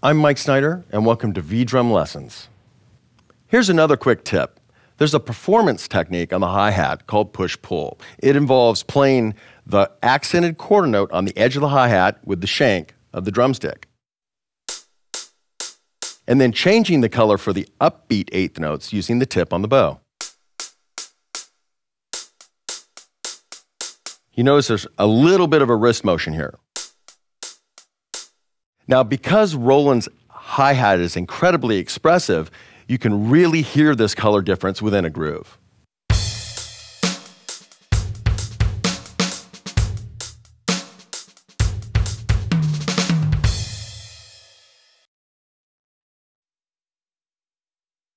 I'm Mike Snyder, and welcome to V Drum Lessons. Here's another quick tip. There's a performance technique on the hi hat called push pull. It involves playing the accented quarter note on the edge of the hi hat with the shank of the drumstick, and then changing the color for the upbeat eighth notes using the tip on the bow. You notice there's a little bit of a wrist motion here. Now, because Roland's hi hat is incredibly expressive, you can really hear this color difference within a groove.